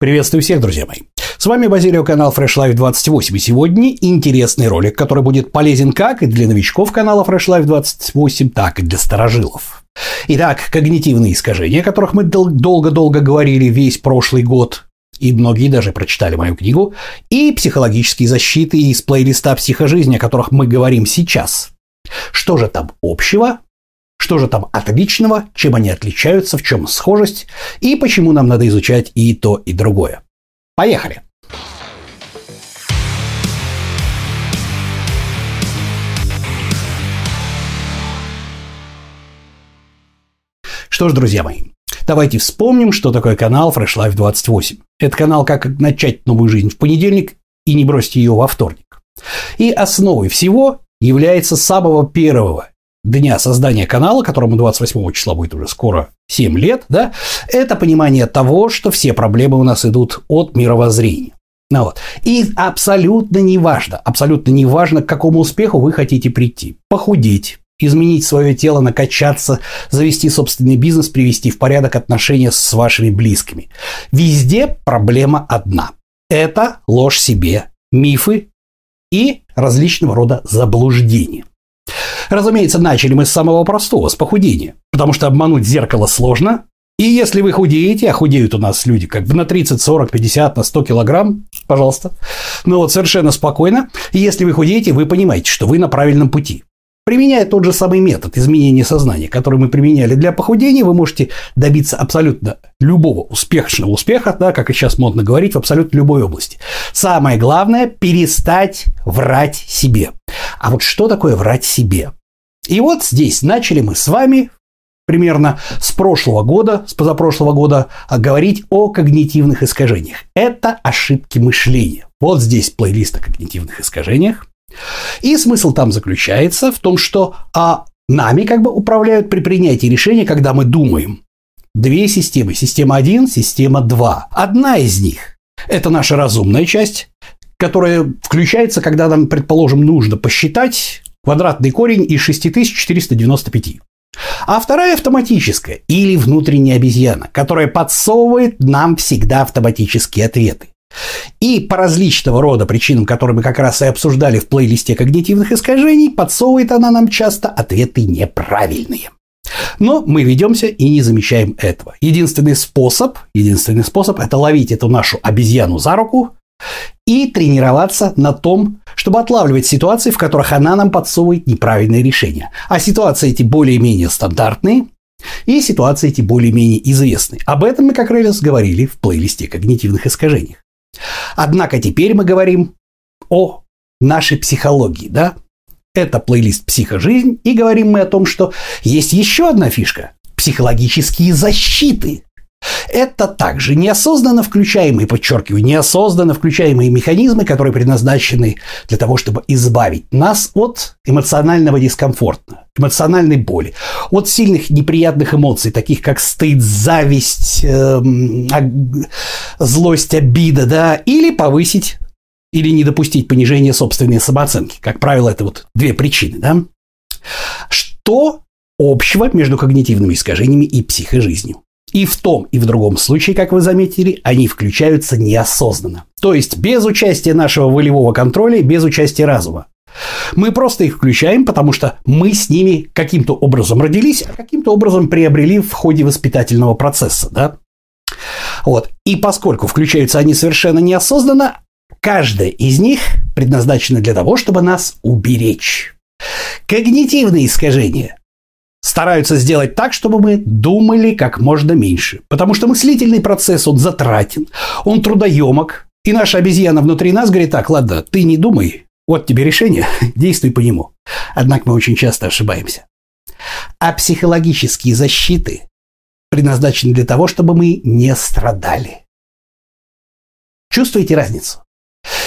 Приветствую всех, друзья мои. С вами Базилио, канал Fresh Life 28. И сегодня интересный ролик, который будет полезен как и для новичков канала Fresh Life 28, так и для старожилов. Итак, когнитивные искажения, о которых мы долго-долго говорили весь прошлый год, и многие даже прочитали мою книгу, и психологические защиты из плейлиста «Психожизнь», о которых мы говорим сейчас. Что же там общего? Что же там отличного, чем они отличаются, в чем схожесть и почему нам надо изучать и то, и другое. Поехали! Что ж, друзья мои, давайте вспомним, что такое канал Fresh Life 28. Это канал «Как начать новую жизнь в понедельник и не бросить ее во вторник». И основой всего является самого первого дня создания канала, которому 28 числа будет уже скоро 7 лет, да, это понимание того, что все проблемы у нас идут от мировоззрения. Ну вот. И абсолютно не важно, абсолютно не важно, к какому успеху вы хотите прийти. Похудеть, изменить свое тело, накачаться, завести собственный бизнес, привести в порядок отношения с вашими близкими. Везде проблема одна. Это ложь себе, мифы и различного рода заблуждения. Разумеется, начали мы с самого простого, с похудения. Потому что обмануть зеркало сложно. И если вы худеете, а худеют у нас люди как бы на 30, 40, 50, на 100 килограмм, пожалуйста, ну вот совершенно спокойно. И если вы худеете, вы понимаете, что вы на правильном пути. Применяя тот же самый метод изменения сознания, который мы применяли для похудения, вы можете добиться абсолютно любого успешного успеха, да, как и сейчас модно говорить, в абсолютно любой области. Самое главное – перестать врать себе. А вот что такое врать себе? И вот здесь начали мы с вами примерно с прошлого года, с позапрошлого года, говорить о когнитивных искажениях. Это ошибки мышления. Вот здесь плейлист о когнитивных искажениях. И смысл там заключается в том, что а, нами как бы управляют при принятии решения, когда мы думаем. Две системы. Система 1, система 2. Одна из них – это наша разумная часть, которая включается, когда нам, предположим, нужно посчитать квадратный корень из 6495. А вторая автоматическая или внутренняя обезьяна, которая подсовывает нам всегда автоматические ответы. И по различного рода причинам, которые мы как раз и обсуждали в плейлисте когнитивных искажений, подсовывает она нам часто ответы неправильные. Но мы ведемся и не замечаем этого. Единственный способ, единственный способ – это ловить эту нашу обезьяну за руку и тренироваться на том, чтобы отлавливать ситуации, в которых она нам подсовывает неправильные решения. А ситуации эти более-менее стандартные, и ситуации эти более-менее известны. Об этом мы как раз говорили в плейлисте когнитивных искажениях. Однако теперь мы говорим о нашей психологии, да? Это плейлист «Психожизнь», и говорим мы о том, что есть еще одна фишка – психологические защиты. Это также неосознанно включаемые, подчеркиваю, неосознанно включаемые механизмы, которые предназначены для того, чтобы избавить нас от эмоционального дискомфорта, эмоциональной боли, от сильных неприятных эмоций, таких как стыд, зависть, э, злость, обида, да, или повысить или не допустить понижения собственной самооценки. Как правило, это вот две причины, да. Что общего между когнитивными искажениями и психожизнью? И в том, и в другом случае, как вы заметили, они включаются неосознанно. То есть без участия нашего волевого контроля, без участия разума. Мы просто их включаем, потому что мы с ними каким-то образом родились, а каким-то образом приобрели в ходе воспитательного процесса, да? Вот. И поскольку включаются они совершенно неосознанно, каждая из них предназначена для того, чтобы нас уберечь. Когнитивные искажения стараются сделать так, чтобы мы думали как можно меньше. Потому что мыслительный процесс, он затратен, он трудоемок. И наша обезьяна внутри нас говорит, так, ладно, ты не думай, вот тебе решение, действуй по нему. Однако мы очень часто ошибаемся. А психологические защиты предназначены для того, чтобы мы не страдали. Чувствуете разницу?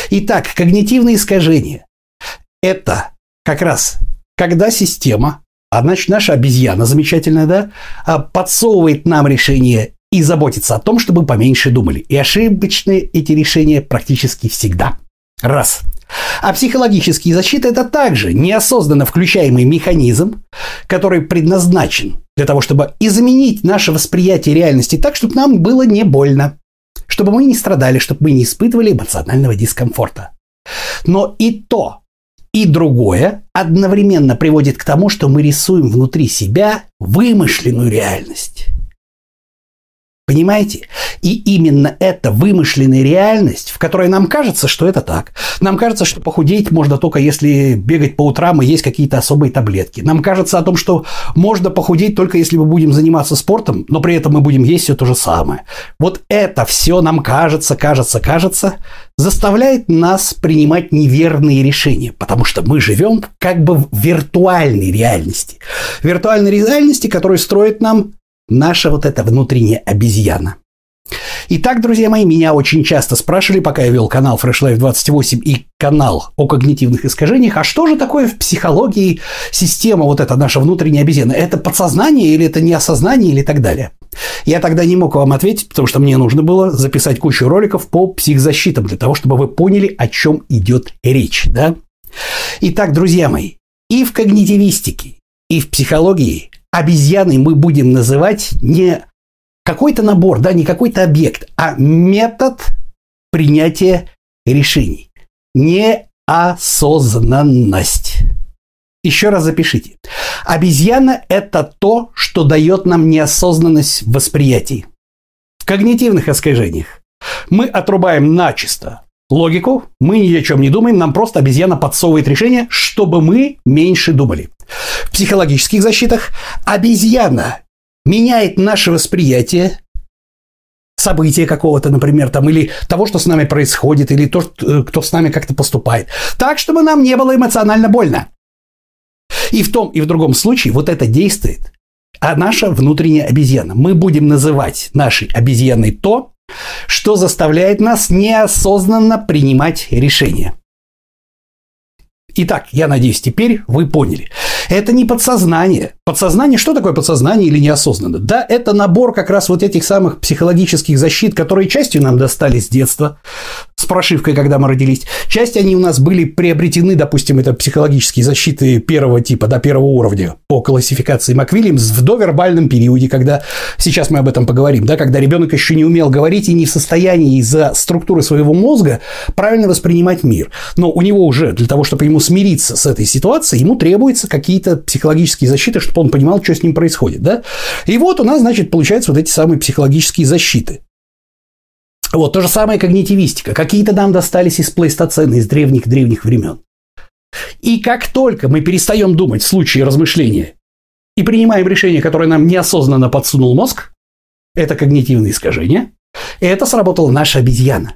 Итак, когнитивные искажения – это как раз когда система а значит, наша обезьяна замечательная, да, а, подсовывает нам решение и заботится о том, чтобы поменьше думали. И ошибочные эти решения практически всегда. Раз. А психологические защиты – это также неосознанно включаемый механизм, который предназначен для того, чтобы изменить наше восприятие реальности так, чтобы нам было не больно чтобы мы не страдали, чтобы мы не испытывали эмоционального дискомфорта. Но и то, и другое одновременно приводит к тому, что мы рисуем внутри себя вымышленную реальность. Понимаете? И именно эта вымышленная реальность, в которой нам кажется, что это так. Нам кажется, что похудеть можно только если бегать по утрам и есть какие-то особые таблетки. Нам кажется о том, что можно похудеть только если мы будем заниматься спортом, но при этом мы будем есть все то же самое. Вот это все нам кажется, кажется, кажется, заставляет нас принимать неверные решения, потому что мы живем как бы в виртуальной реальности. Виртуальной реальности, которую строит нам наша вот эта внутренняя обезьяна. Итак, друзья мои, меня очень часто спрашивали, пока я вел канал Fresh Life 28 и канал о когнитивных искажениях, а что же такое в психологии система вот эта наша внутренняя обезьяна? Это подсознание или это неосознание или так далее? Я тогда не мог вам ответить, потому что мне нужно было записать кучу роликов по психзащитам для того, чтобы вы поняли, о чем идет речь. Да? Итак, друзья мои, и в когнитивистике, и в психологии обезьяной мы будем называть не какой-то набор, да, не какой-то объект, а метод принятия решений. Неосознанность. Еще раз запишите. Обезьяна – это то, что дает нам неосознанность в восприятии. В когнитивных искажениях мы отрубаем начисто логику, мы ни о чем не думаем, нам просто обезьяна подсовывает решение, чтобы мы меньше думали. В психологических защитах обезьяна меняет наше восприятие события какого-то, например, там, или того, что с нами происходит, или то, э, кто с нами как-то поступает, так, чтобы нам не было эмоционально больно. И в том, и в другом случае вот это действует, а наша внутренняя обезьяна. Мы будем называть нашей обезьяной то, что заставляет нас неосознанно принимать решения. Итак, я надеюсь, теперь вы поняли. Это не подсознание. Подсознание, что такое подсознание или неосознанно? Да, это набор как раз вот этих самых психологических защит, которые частью нам достались с детства, с прошивкой, когда мы родились. Часть они у нас были приобретены, допустим, это психологические защиты первого типа, до первого уровня по классификации МакВильямс в довербальном периоде, когда, сейчас мы об этом поговорим, да, когда ребенок еще не умел говорить и не в состоянии из-за структуры своего мозга правильно воспринимать мир. Но у него уже для того, чтобы ему смириться с этой ситуацией, ему требуются какие-то психологические защиты, чтобы он понимал, что с ним происходит. Да? И вот у нас, значит, получаются вот эти самые психологические защиты. Вот то же самое когнитивистика. Какие-то нам достались из плейстоцена, из древних-древних времен. И как только мы перестаем думать в случае размышления и принимаем решение, которое нам неосознанно подсунул мозг, это когнитивное искажение, это сработала наша обезьяна.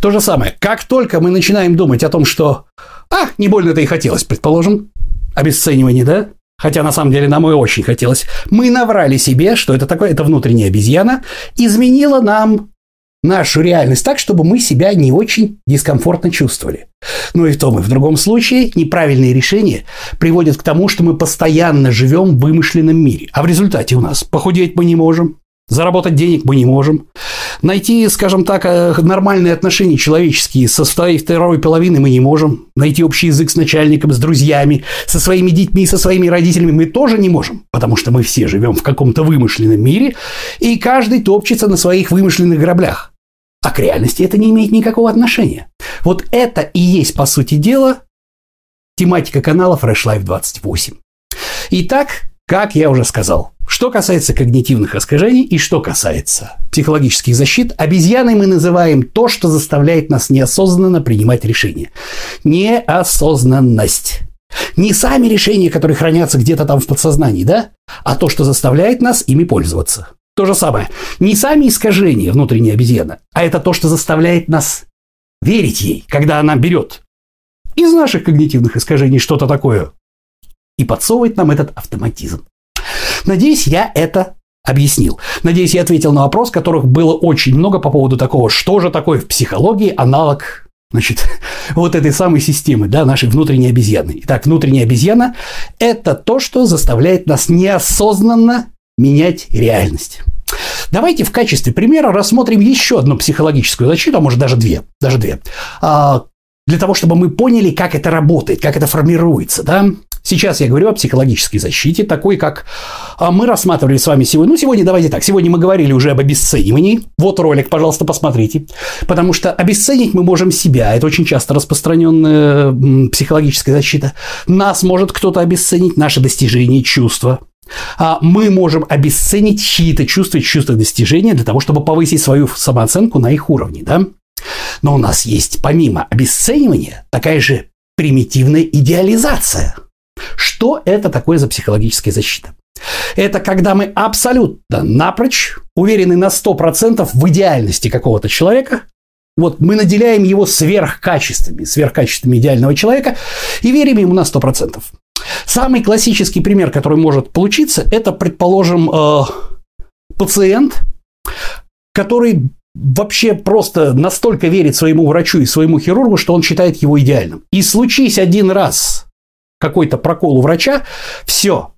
То же самое, как только мы начинаем думать о том, что «а, не больно-то и хотелось», предположим, обесценивание, да? Хотя на самом деле нам и очень хотелось. Мы наврали себе, что это такое, это внутренняя обезьяна, изменила нам нашу реальность так, чтобы мы себя не очень дискомфортно чувствовали. Но и в том, и в другом случае неправильные решения приводят к тому, что мы постоянно живем в вымышленном мире. А в результате у нас похудеть мы не можем, Заработать денег мы не можем. Найти, скажем так, э, нормальные отношения человеческие со своей второй половиной мы не можем. Найти общий язык с начальником, с друзьями, со своими детьми, со своими родителями мы тоже не можем. Потому что мы все живем в каком-то вымышленном мире, и каждый топчется на своих вымышленных граблях. А к реальности это не имеет никакого отношения. Вот это и есть, по сути дела, тематика канала Fresh Life 28. Итак, как я уже сказал, что касается когнитивных искажений и что касается психологических защит, обезьяной мы называем то, что заставляет нас неосознанно принимать решения. Неосознанность. Не сами решения, которые хранятся где-то там в подсознании, да? А то, что заставляет нас ими пользоваться. То же самое. Не сами искажения внутренней обезьяны, а это то, что заставляет нас верить ей, когда она берет из наших когнитивных искажений что-то такое и подсовывает нам этот автоматизм. Надеюсь, я это объяснил. Надеюсь, я ответил на вопрос, которых было очень много по поводу такого, что же такое в психологии аналог значит, вот этой самой системы, да, нашей внутренней обезьяны. Итак, внутренняя обезьяна – это то, что заставляет нас неосознанно менять реальность. Давайте в качестве примера рассмотрим еще одну психологическую защиту, а может даже две, даже две, а, для того, чтобы мы поняли, как это работает, как это формируется. Да? Сейчас я говорю о психологической защите, такой, как а, мы рассматривали с вами сегодня. Ну, сегодня давайте так. Сегодня мы говорили уже об обесценивании. Вот ролик, пожалуйста, посмотрите. Потому что обесценить мы можем себя. Это очень часто распространенная психологическая защита. Нас может кто-то обесценить, наши достижения, чувства. А мы можем обесценить чьи-то чувства, чувства достижения для того, чтобы повысить свою самооценку на их уровне, да? Но у нас есть, помимо обесценивания, такая же примитивная идеализация – что это такое за психологическая защита? Это когда мы абсолютно напрочь уверены на 100% в идеальности какого-то человека, вот мы наделяем его сверхкачествами, сверхкачествами идеального человека и верим ему на 100%. Самый классический пример, который может получиться, это, предположим, э, пациент, который вообще просто настолько верит своему врачу и своему хирургу, что он считает его идеальным. И случись один раз какой-то прокол у врача, все.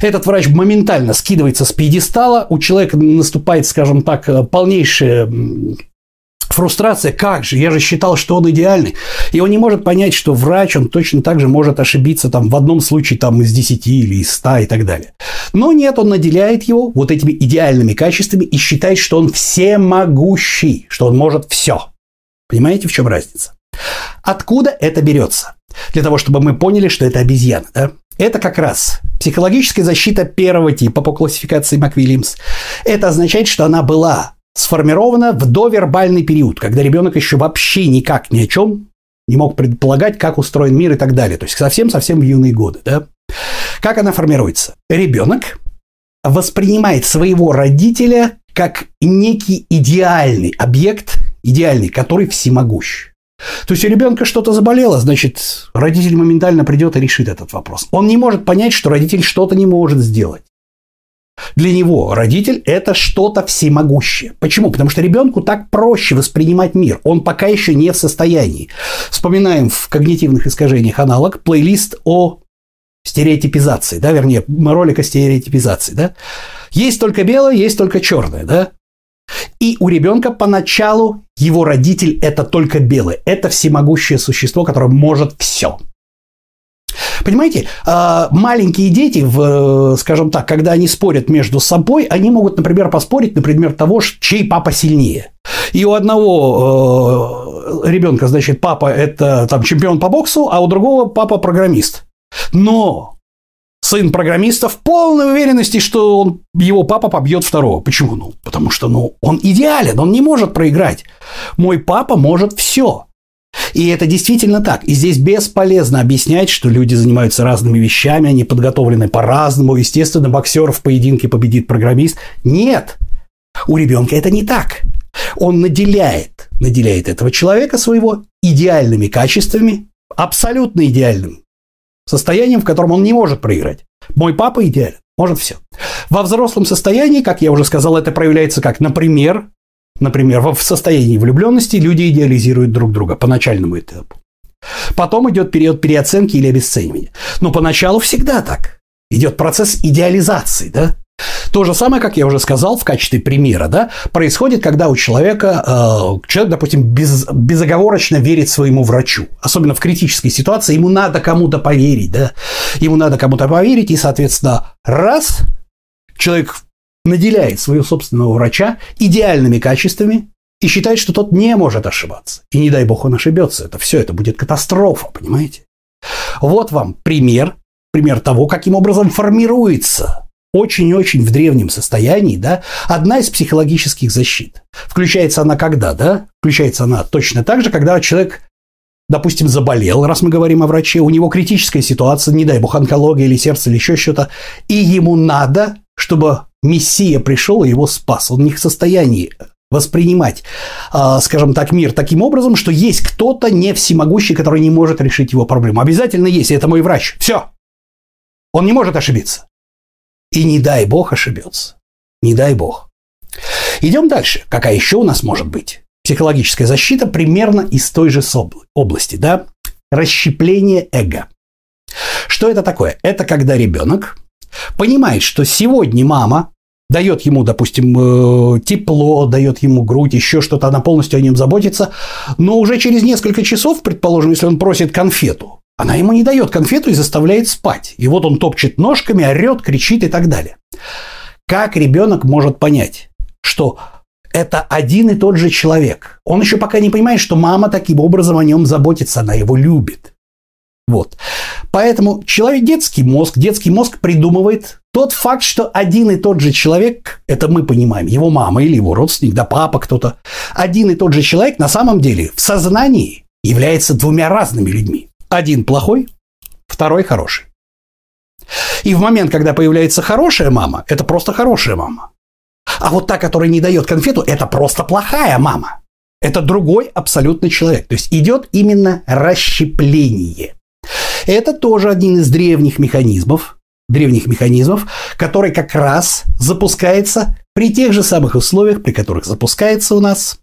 Этот врач моментально скидывается с пьедестала, у человека наступает, скажем так, э, полнейшая фрустрация, как же, я же считал, что он идеальный. И он не может понять, что врач, он точно так же может ошибиться там в одном случае там из 10 или из 100 и так далее. Но нет, он наделяет его вот этими идеальными качествами и считает, что он всемогущий, что он может все. Понимаете, в чем разница? Откуда это берется? Для того, чтобы мы поняли, что это обезьяна. Да? Это как раз психологическая защита первого типа по классификации МакВильямс. Это означает, что она была сформирована в довербальный период, когда ребенок еще вообще никак ни о чем не мог предполагать, как устроен мир и так далее. То есть совсем-совсем в юные годы. Да? Как она формируется? Ребенок воспринимает своего родителя как некий идеальный объект, идеальный, который всемогущ. То есть у ребенка что-то заболело, значит, родитель моментально придет и решит этот вопрос. Он не может понять, что родитель что-то не может сделать. Для него родитель – это что-то всемогущее. Почему? Потому что ребенку так проще воспринимать мир. Он пока еще не в состоянии. Вспоминаем в когнитивных искажениях аналог плейлист о стереотипизации, да, вернее, ролик о стереотипизации, да. Есть только белое, есть только черное, да. И у ребенка поначалу его родитель – это только белый. Это всемогущее существо, которое может все. Понимаете, а, маленькие дети, в, скажем так, когда они спорят между собой, они могут, например, поспорить на предмет того, чей папа сильнее. И у одного э, ребенка, значит, папа это там чемпион по боксу, а у другого папа программист. Но сын программиста в полной уверенности, что он, его папа побьет второго. Почему? Ну, потому что ну, он идеален, он не может проиграть. Мой папа может все. И это действительно так. И здесь бесполезно объяснять, что люди занимаются разными вещами, они подготовлены по-разному. Естественно, боксер в поединке победит программист. Нет, у ребенка это не так. Он наделяет, наделяет этого человека своего идеальными качествами, абсолютно идеальным состоянием, в котором он не может проиграть. Мой папа идеален, может все. Во взрослом состоянии, как я уже сказал, это проявляется как, например, например, в состоянии влюбленности люди идеализируют друг друга по начальному этапу. Потом идет период переоценки или обесценивания. Но поначалу всегда так. Идет процесс идеализации, да? То же самое, как я уже сказал, в качестве примера, да, происходит, когда у человека, э, человек, допустим, без, безоговорочно верит своему врачу. Особенно в критической ситуации ему надо кому-то поверить, да. Ему надо кому-то поверить, и, соответственно, раз человек наделяет своего собственного врача идеальными качествами и считает, что тот не может ошибаться. И не дай бог он ошибется. Это все, это будет катастрофа, понимаете? Вот вам пример, пример того, каким образом формируется очень-очень в древнем состоянии, да, одна из психологических защит. Включается она когда, да? Включается она точно так же, когда человек допустим, заболел, раз мы говорим о враче, у него критическая ситуация, не дай бог, онкология или сердце или еще что-то, и ему надо, чтобы Мессия пришел и его спас. Он не в состоянии воспринимать, а, скажем так, мир таким образом, что есть кто-то не всемогущий, который не может решить его проблему. Обязательно есть, это мой врач. Все. Он не может ошибиться. И не дай бог ошибется. Не дай бог. Идем дальше. Какая еще у нас может быть? Психологическая защита примерно из той же области, да? Расщепление эго. Что это такое? Это когда ребенок понимает, что сегодня мама дает ему, допустим, э, тепло, дает ему грудь, еще что-то, она полностью о нем заботится, но уже через несколько часов, предположим, если он просит конфету, Она ему не дает конфету и заставляет спать. И вот он топчет ножками, орет, кричит и так далее. Как ребенок может понять, что это один и тот же человек? Он еще пока не понимает, что мама таким образом о нем заботится, она его любит. Вот. Поэтому человек, детский мозг, детский мозг придумывает тот факт, что один и тот же человек, это мы понимаем, его мама или его родственник, да папа кто-то, один и тот же человек на самом деле в сознании является двумя разными людьми. Один плохой, второй хороший. И в момент, когда появляется хорошая мама, это просто хорошая мама. А вот та, которая не дает конфету, это просто плохая мама. Это другой абсолютно человек. То есть идет именно расщепление. Это тоже один из древних механизмов, древних механизмов, который как раз запускается при тех же самых условиях, при которых запускается у нас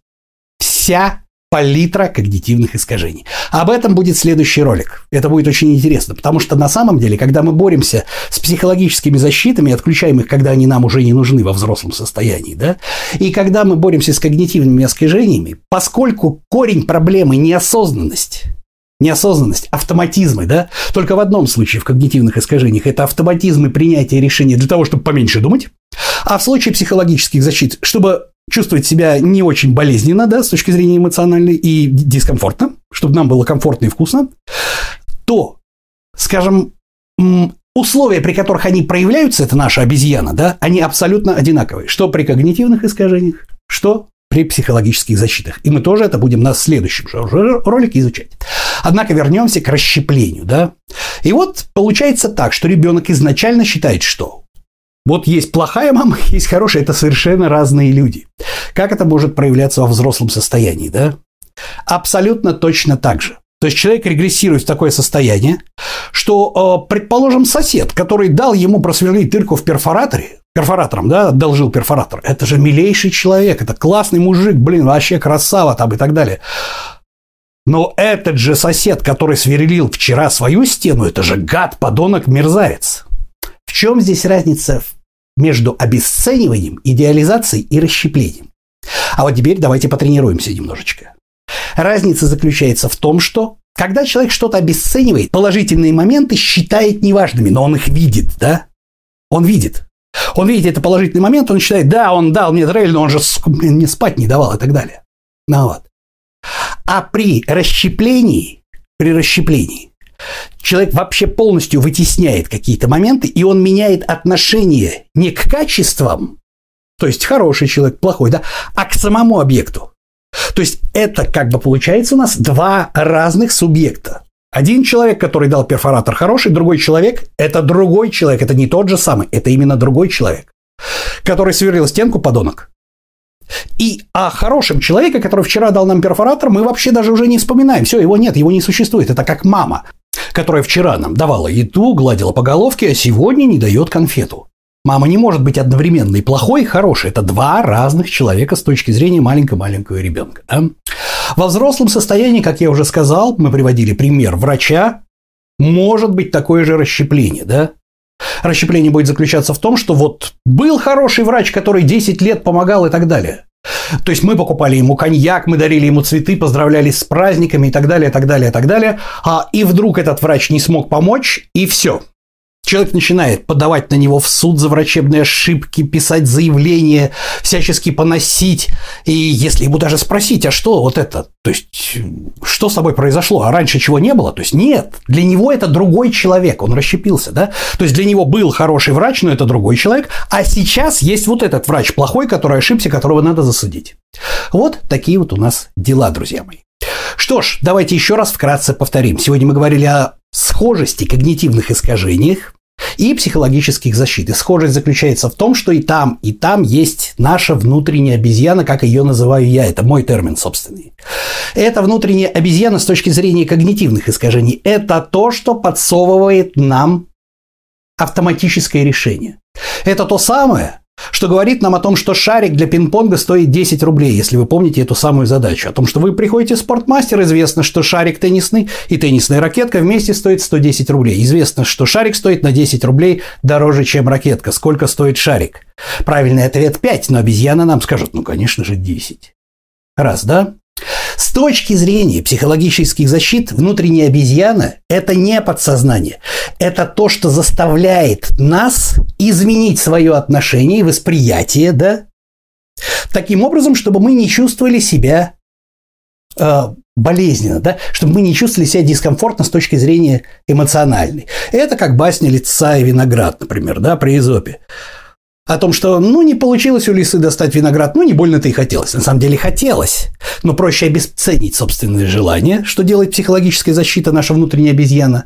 вся палитра когнитивных искажений. Об этом будет следующий ролик. Это будет очень интересно, потому что на самом деле, когда мы боремся с психологическими защитами, отключаем их, когда они нам уже не нужны во взрослом состоянии, да, и когда мы боремся с когнитивными искажениями, поскольку корень проблемы неосознанность, Неосознанность, автоматизмы, да? Только в одном случае в когнитивных искажениях это автоматизмы принятия решения для того, чтобы поменьше думать, а в случае психологических защит, чтобы чувствовать себя не очень болезненно, да, с точки зрения эмоциональной и дискомфортно, чтобы нам было комфортно и вкусно, то, скажем, условия, при которых они проявляются, это наша обезьяна, да, они абсолютно одинаковые. Что при когнитивных искажениях, что при психологических защитах. И мы тоже это будем на следующем же ролике изучать. Однако вернемся к расщеплению. Да? И вот получается так, что ребенок изначально считает, что вот есть плохая мама, есть хорошая, это совершенно разные люди. Как это может проявляться во взрослом состоянии, да? Абсолютно точно так же. То есть человек регрессирует в такое состояние, что, э, предположим, сосед, который дал ему просверлить дырку в перфораторе, перфоратором, да, одолжил перфоратор. Это же милейший человек, это классный мужик, блин, вообще красава там и так далее. Но этот же сосед, который сверлил вчера свою стену, это же гад, подонок, мерзавец. В чем здесь разница между обесцениванием, идеализацией и расщеплением? А вот теперь давайте потренируемся немножечко. Разница заключается в том, что когда человек что-то обесценивает, положительные моменты считает неважными, но он их видит, да? Он видит. Он видит это положительный момент, он считает, да, он дал мне трейль, но он же мне спать не давал и так далее. Ну вот. А при расщеплении, при расщеплении, человек вообще полностью вытесняет какие-то моменты, и он меняет отношение не к качествам, то есть хороший человек, плохой, да, а к самому объекту. То есть это как бы получается у нас два разных субъекта. Один человек, который дал перфоратор хороший, другой человек – это другой человек, это не тот же самый, это именно другой человек, который сверлил стенку подонок. И о хорошем человеке, который вчера дал нам перфоратор, мы вообще даже уже не вспоминаем. Все, его нет, его не существует. Это как мама, которая вчера нам давала еду, гладила по головке, а сегодня не дает конфету. Мама не может быть одновременно и плохой, и хорошей. Это два разных человека с точки зрения маленького-маленького ребенка. Да? Во взрослом состоянии, как я уже сказал, мы приводили пример врача, может быть такое же расщепление, да? Расщепление будет заключаться в том, что вот был хороший врач, который 10 лет помогал и так далее. То есть мы покупали ему коньяк, мы дарили ему цветы, поздравляли с праздниками и так далее, и так далее, и так далее. А и вдруг этот врач не смог помочь, и все. Человек начинает подавать на него в суд за врачебные ошибки, писать заявления, всячески поносить. И если ему даже спросить, а что вот это, то есть что с тобой произошло, а раньше чего не было, то есть нет, для него это другой человек, он расщепился, да, то есть для него был хороший врач, но это другой человек, а сейчас есть вот этот врач плохой, который ошибся, которого надо засудить. Вот такие вот у нас дела, друзья мои. Что ж, давайте еще раз вкратце повторим. Сегодня мы говорили о схожести когнитивных искажениях, и психологических защит. И схожесть заключается в том, что и там, и там есть наша внутренняя обезьяна, как ее называю я, это мой термин собственный. Эта внутренняя обезьяна с точки зрения когнитивных искажений – это то, что подсовывает нам автоматическое решение. Это то самое, что говорит нам о том, что шарик для пинг-понга стоит 10 рублей, если вы помните эту самую задачу. О том, что вы приходите в спортмастер, известно, что шарик теннисный и теннисная ракетка вместе стоит 110 рублей. Известно, что шарик стоит на 10 рублей дороже, чем ракетка. Сколько стоит шарик? Правильный ответ 5, но обезьяна нам скажет, ну, конечно же, 10. Раз, да? С точки зрения психологических защит, внутренняя обезьяна – это не подсознание. Это то, что заставляет нас изменить свое отношение и восприятие, да, таким образом, чтобы мы не чувствовали себя э, болезненно, да, чтобы мы не чувствовали себя дискомфортно с точки зрения эмоциональной. Это как басня лица и виноград, например, да, при Изопе о том, что, ну, не получилось у лисы достать виноград, ну, не больно-то и хотелось. На самом деле хотелось, но проще обесценить собственные желания, что делает психологическая защита наша внутренняя обезьяна.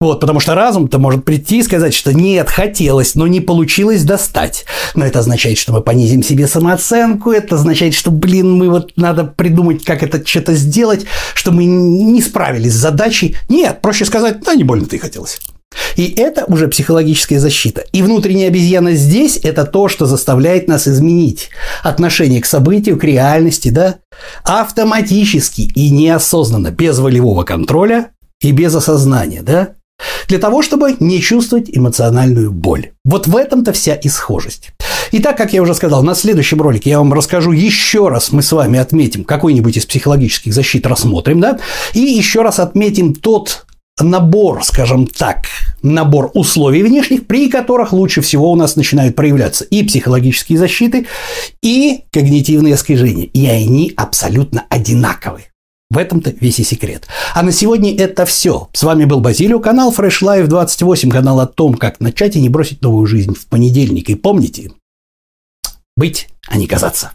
Вот, потому что разум-то может прийти и сказать, что нет, хотелось, но не получилось достать. Но это означает, что мы понизим себе самооценку, это означает, что, блин, мы вот надо придумать, как это что-то сделать, что мы не справились с задачей. Нет, проще сказать, да, не больно-то и хотелось. И это уже психологическая защита. И внутренняя обезьяна здесь – это то, что заставляет нас изменить отношение к событию, к реальности, да, автоматически и неосознанно, без волевого контроля и без осознания, да, для того, чтобы не чувствовать эмоциональную боль. Вот в этом-то вся и схожесть. Итак, как я уже сказал, на следующем ролике я вам расскажу еще раз, мы с вами отметим какой-нибудь из психологических защит, рассмотрим, да, и еще раз отметим тот набор, скажем так, набор условий внешних, при которых лучше всего у нас начинают проявляться и психологические защиты, и когнитивные искажения. И они абсолютно одинаковые. В этом-то весь и секрет. А на сегодня это все. С вами был Базилио, канал Fresh Life 28, канал о том, как начать и не бросить новую жизнь в понедельник. И помните, быть, а не казаться.